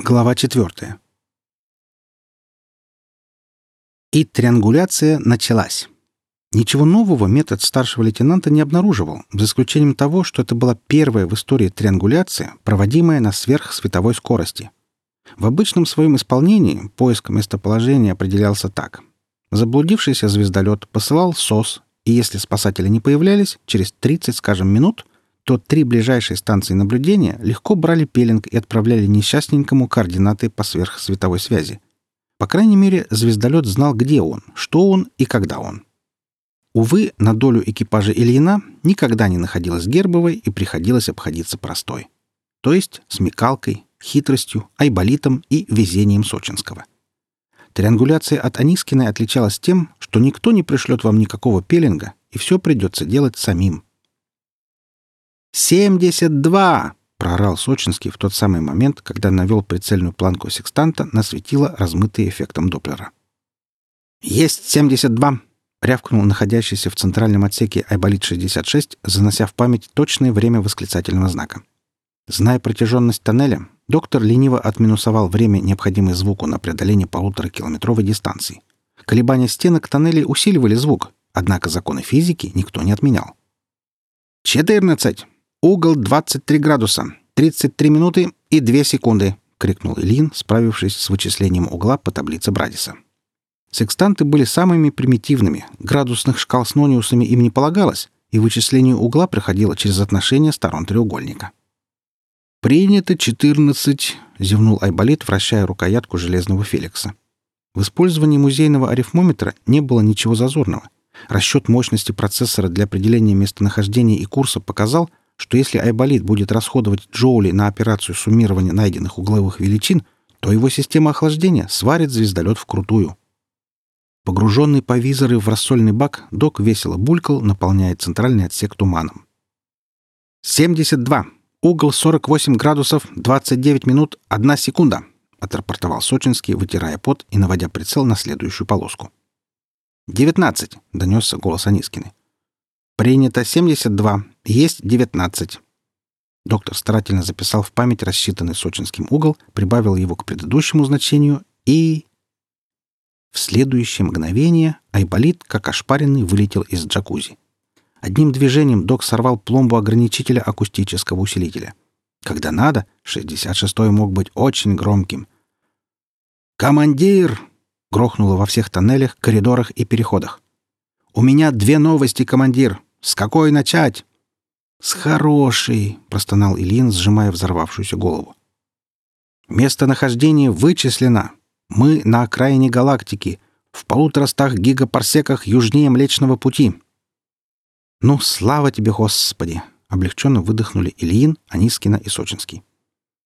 Глава четвертая. И триангуляция началась. Ничего нового метод старшего лейтенанта не обнаруживал, за исключением того, что это была первая в истории триангуляция, проводимая на сверхсветовой скорости. В обычном своем исполнении поиск местоположения определялся так. Заблудившийся звездолет посылал СОС, и если спасатели не появлялись, через 30, скажем, минут — то три ближайшие станции наблюдения легко брали пеленг и отправляли несчастненькому координаты по сверхсветовой связи. По крайней мере, звездолет знал, где он, что он и когда он. Увы, на долю экипажа Ильина никогда не находилась Гербовой и приходилось обходиться простой. То есть смекалкой, хитростью, айболитом и везением Сочинского. Триангуляция от Анискиной отличалась тем, что никто не пришлет вам никакого пеленга, и все придется делать самим – «Семьдесят два!» — проорал Сочинский в тот самый момент, когда навел прицельную планку секстанта на светило, размытое эффектом Доплера. «Есть семьдесят два!» — рявкнул находящийся в центральном отсеке Айболит-66, занося в память точное время восклицательного знака. Зная протяженность тоннеля, доктор лениво отминусовал время, необходимое звуку на преодоление полуторакилометровой дистанции. Колебания стенок тоннелей усиливали звук, однако законы физики никто не отменял. «Четырнадцать!» «Угол 23 градуса, 33 минуты и 2 секунды», — крикнул Ильин, справившись с вычислением угла по таблице Брадиса. Секстанты были самыми примитивными, градусных шкал с нониусами им не полагалось, и вычисление угла проходило через отношение сторон треугольника. «Принято 14», — зевнул Айболит, вращая рукоятку железного Феликса. В использовании музейного арифмометра не было ничего зазорного. Расчет мощности процессора для определения местонахождения и курса показал, что если Айболит будет расходовать джоули на операцию суммирования найденных угловых величин, то его система охлаждения сварит звездолет вкрутую. Погруженный по визоры в рассольный бак, док весело булькал, наполняя центральный отсек туманом. «72. Угол 48 градусов, 29 минут, 1 секунда», — отрапортовал Сочинский, вытирая пот и наводя прицел на следующую полоску. «19», — донесся голос Анискины. «Принято 72. Есть 19». Доктор старательно записал в память рассчитанный сочинским угол, прибавил его к предыдущему значению и... В следующее мгновение Айболит, как ошпаренный, вылетел из джакузи. Одним движением док сорвал пломбу ограничителя акустического усилителя. Когда надо, 66-й мог быть очень громким. «Командир!» — грохнуло во всех тоннелях, коридорах и переходах. «У меня две новости, командир!» С какой начать?» «С хорошей», — простонал Ильин, сжимая взорвавшуюся голову. «Местонахождение вычислено. Мы на окраине галактики, в полуторастах гигапарсеках южнее Млечного Пути». «Ну, слава тебе, Господи!» — облегченно выдохнули Ильин, Анискина и Сочинский.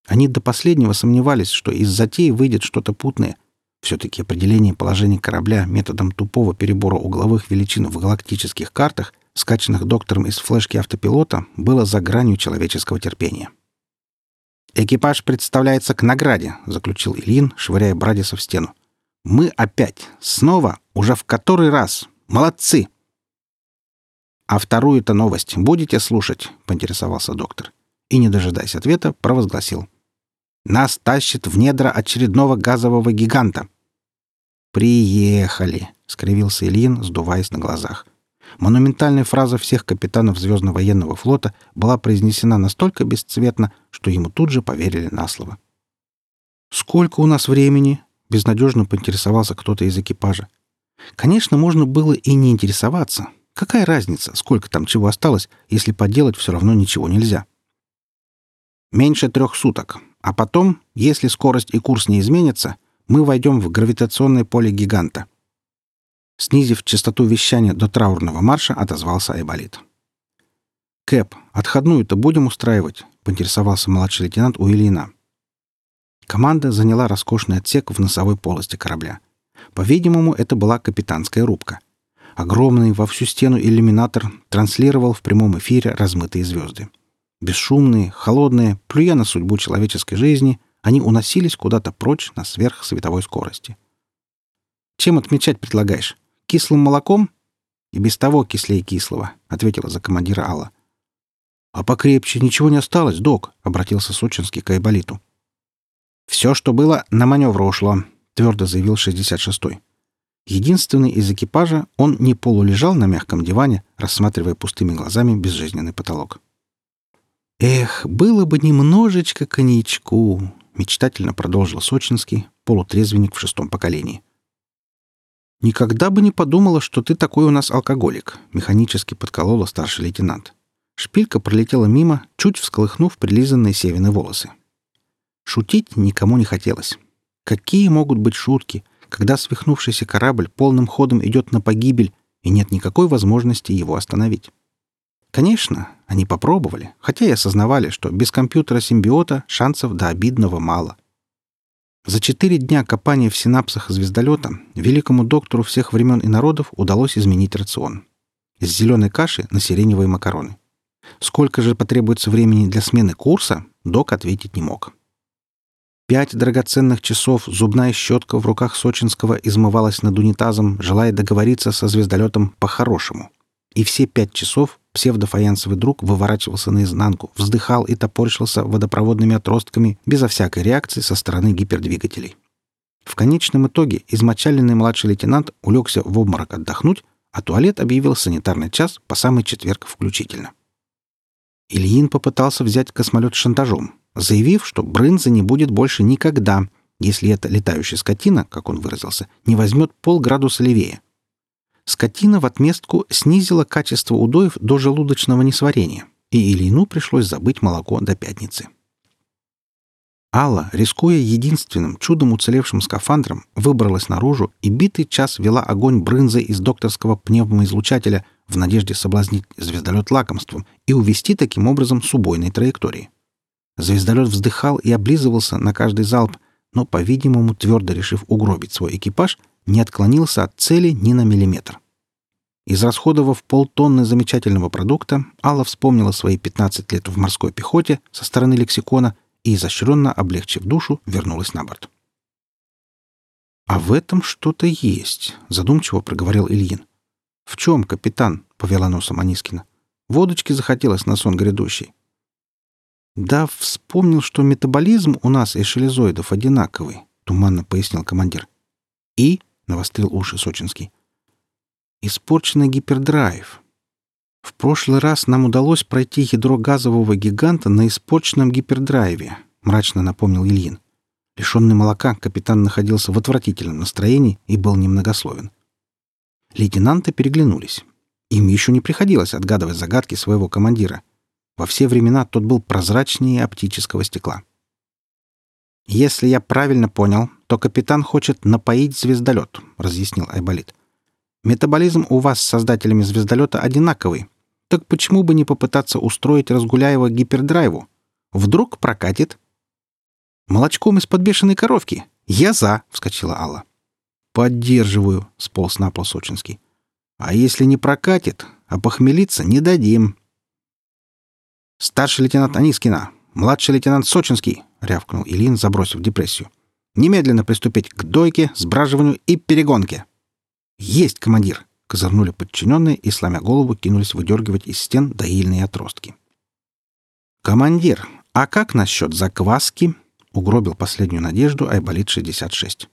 Они до последнего сомневались, что из затеи выйдет что-то путное. Все-таки определение положения корабля методом тупого перебора угловых величин в галактических картах скачанных доктором из флешки автопилота, было за гранью человеческого терпения. «Экипаж представляется к награде», — заключил Ильин, швыряя Брадиса в стену. «Мы опять, снова, уже в который раз. Молодцы!» «А вторую-то новость будете слушать?» — поинтересовался доктор. И, не дожидаясь ответа, провозгласил. «Нас тащит в недра очередного газового гиганта». «Приехали!» — скривился Ильин, сдуваясь на глазах. Монументальная фраза всех капитанов Звездно-военного флота была произнесена настолько бесцветно, что ему тут же поверили на слово. «Сколько у нас времени?» — безнадежно поинтересовался кто-то из экипажа. Конечно, можно было и не интересоваться. Какая разница, сколько там чего осталось, если поделать все равно ничего нельзя? Меньше трех суток. А потом, если скорость и курс не изменятся, мы войдем в гравитационное поле гиганта. Снизив частоту вещания до траурного марша, отозвался Айболит. «Кэп, отходную-то будем устраивать?» — поинтересовался младший лейтенант у. Команда заняла роскошный отсек в носовой полости корабля. По-видимому, это была капитанская рубка. Огромный во всю стену иллюминатор транслировал в прямом эфире размытые звезды. Бесшумные, холодные, плюя на судьбу человеческой жизни, они уносились куда-то прочь на сверхсветовой скорости. «Чем отмечать предлагаешь?» Кислым молоком? И без того кислее кислого, ответила за командира Алла. А покрепче ничего не осталось, док, обратился Сочинский к Айболиту. «Все, что было, на маневр ушло», — твердо заявил 66-й. Единственный из экипажа, он не полулежал на мягком диване, рассматривая пустыми глазами безжизненный потолок. «Эх, было бы немножечко коньячку», — мечтательно продолжил Сочинский, полутрезвенник в шестом поколении. «Никогда бы не подумала, что ты такой у нас алкоголик», — механически подколола старший лейтенант. Шпилька пролетела мимо, чуть всколыхнув прилизанные Севины волосы. Шутить никому не хотелось. Какие могут быть шутки, когда свихнувшийся корабль полным ходом идет на погибель, и нет никакой возможности его остановить? Конечно, они попробовали, хотя и осознавали, что без компьютера симбиота шансов до обидного мало. За четыре дня копания в синапсах звездолета великому доктору всех времен и народов удалось изменить рацион. С зеленой каши на сиреневые макароны. Сколько же потребуется времени для смены курса, док ответить не мог. Пять драгоценных часов зубная щетка в руках Сочинского измывалась над унитазом, желая договориться со звездолетом по-хорошему. И все пять часов псевдофаянсовый друг выворачивался наизнанку, вздыхал и топорщился водопроводными отростками безо всякой реакции со стороны гипердвигателей. В конечном итоге измочаленный младший лейтенант улегся в обморок отдохнуть, а туалет объявил санитарный час по самый четверг включительно. Ильин попытался взять космолет шантажом, заявив, что Брынза не будет больше никогда, если эта летающая скотина, как он выразился, не возьмет полградуса левее. Скотина в отместку снизила качество удоев до желудочного несварения, и Ильину пришлось забыть молоко до пятницы. Алла, рискуя единственным чудом уцелевшим скафандром, выбралась наружу и битый час вела огонь брынзой из докторского пневмоизлучателя в надежде соблазнить звездолет лакомством и увести таким образом с убойной траектории. Звездолет вздыхал и облизывался на каждый залп, но, по-видимому, твердо решив угробить свой экипаж, не отклонился от цели ни на миллиметр. Израсходовав полтонны замечательного продукта, Алла вспомнила свои 15 лет в морской пехоте со стороны лексикона и, изощренно облегчив душу, вернулась на борт. «А в этом что-то есть», — задумчиво проговорил Ильин. «В чем, капитан?» — повела носом Анискина. «Водочки захотелось на сон грядущий». «Да, вспомнил, что метаболизм у нас и шелезоидов одинаковый», — туманно пояснил командир. «И?» — навострил уши Сочинский. «Испорченный гипердрайв. В прошлый раз нам удалось пройти ядро газового гиганта на испорченном гипердрайве», — мрачно напомнил Ильин. Лишенный молока, капитан находился в отвратительном настроении и был немногословен. Лейтенанты переглянулись. Им еще не приходилось отгадывать загадки своего командира. Во все времена тот был прозрачнее оптического стекла. «Если я правильно понял, то капитан хочет напоить звездолет», — разъяснил Айболит. «Метаболизм у вас с создателями звездолета одинаковый. Так почему бы не попытаться устроить Разгуляева гипердрайву? Вдруг прокатит?» «Молочком из-под бешеной коровки! Я за!» — вскочила Алла. «Поддерживаю», — сполз на пол Сочинский. «А если не прокатит, а похмелиться не дадим». «Старший лейтенант Анискина, младший лейтенант Сочинский», — рявкнул Илин, забросив депрессию. «Немедленно приступить к дойке, сбраживанию и перегонке». «Есть, командир!» — козырнули подчиненные и, сломя голову, кинулись выдергивать из стен доильные отростки. «Командир, а как насчет закваски?» — угробил последнюю надежду Айболит-66.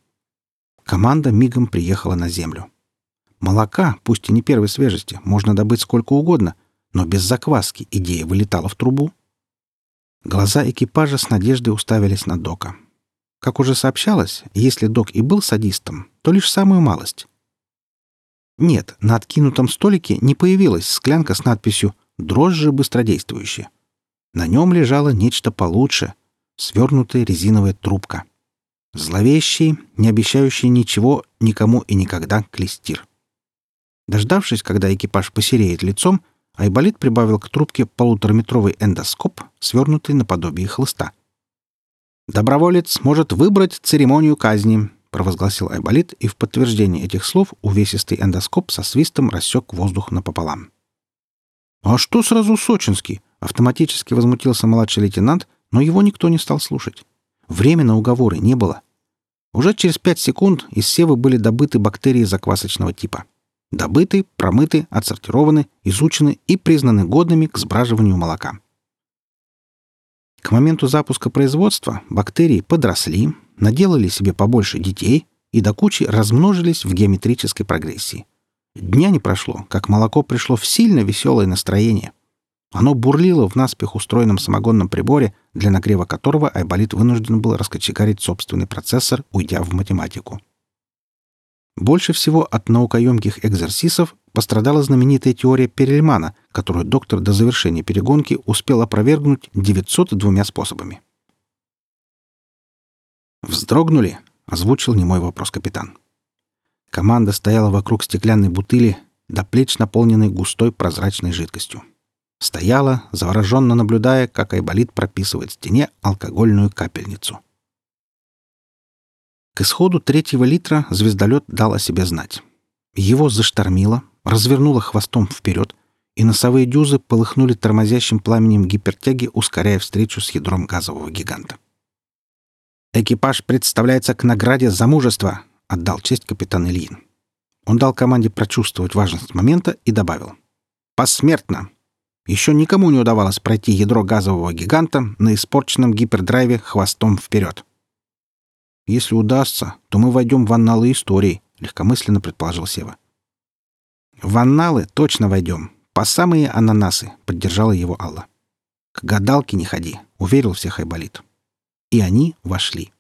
Команда мигом приехала на землю. Молока, пусть и не первой свежести, можно добыть сколько угодно, но без закваски идея вылетала в трубу. Глаза экипажа с надеждой уставились на Дока. Как уже сообщалось, если Док и был садистом, то лишь самую малость. Нет, на откинутом столике не появилась склянка с надписью «Дрожжи быстродействующие». На нем лежало нечто получше — свернутая резиновая трубка. Зловещий, не обещающий ничего никому и никогда клестир. Дождавшись, когда экипаж посереет лицом, Айболит прибавил к трубке полутораметровый эндоскоп, свернутый наподобие хлыста. «Доброволец может выбрать церемонию казни», — провозгласил Айболит, и в подтверждение этих слов увесистый эндоскоп со свистом рассек воздух напополам. «А что сразу Сочинский?» — автоматически возмутился младший лейтенант, но его никто не стал слушать. Времени на уговоры не было. Уже через пять секунд из севы были добыты бактерии заквасочного типа. Добыты, промыты, отсортированы, изучены и признаны годными к сбраживанию молока. К моменту запуска производства бактерии подросли, наделали себе побольше детей и до кучи размножились в геометрической прогрессии. Дня не прошло, как молоко пришло в сильно веселое настроение. Оно бурлило в наспех устроенном самогонном приборе, для нагрева которого Айболит вынужден был раскочегарить собственный процессор, уйдя в математику. Больше всего от наукоемких экзерсисов пострадала знаменитая теория Перельмана, которую доктор до завершения перегонки успел опровергнуть 902 способами. «Вздрогнули?» — озвучил немой вопрос капитан. Команда стояла вокруг стеклянной бутыли, до плеч наполненной густой прозрачной жидкостью. Стояла, завороженно наблюдая, как Айболит прописывает стене алкогольную капельницу. К исходу третьего литра звездолет дал о себе знать. Его заштормило, развернуло хвостом вперед, и носовые дюзы полыхнули тормозящим пламенем гипертяги, ускоряя встречу с ядром газового гиганта. «Экипаж представляется к награде за мужество», — отдал честь капитан Ильин. Он дал команде прочувствовать важность момента и добавил. «Посмертно. Еще никому не удавалось пройти ядро газового гиганта на испорченном гипердрайве хвостом вперед». «Если удастся, то мы войдем в анналы истории», — легкомысленно предположил Сева. «В анналы точно войдем. По самые ананасы», — поддержала его Алла. «К гадалке не ходи», — уверил всех Айболит. И они вошли.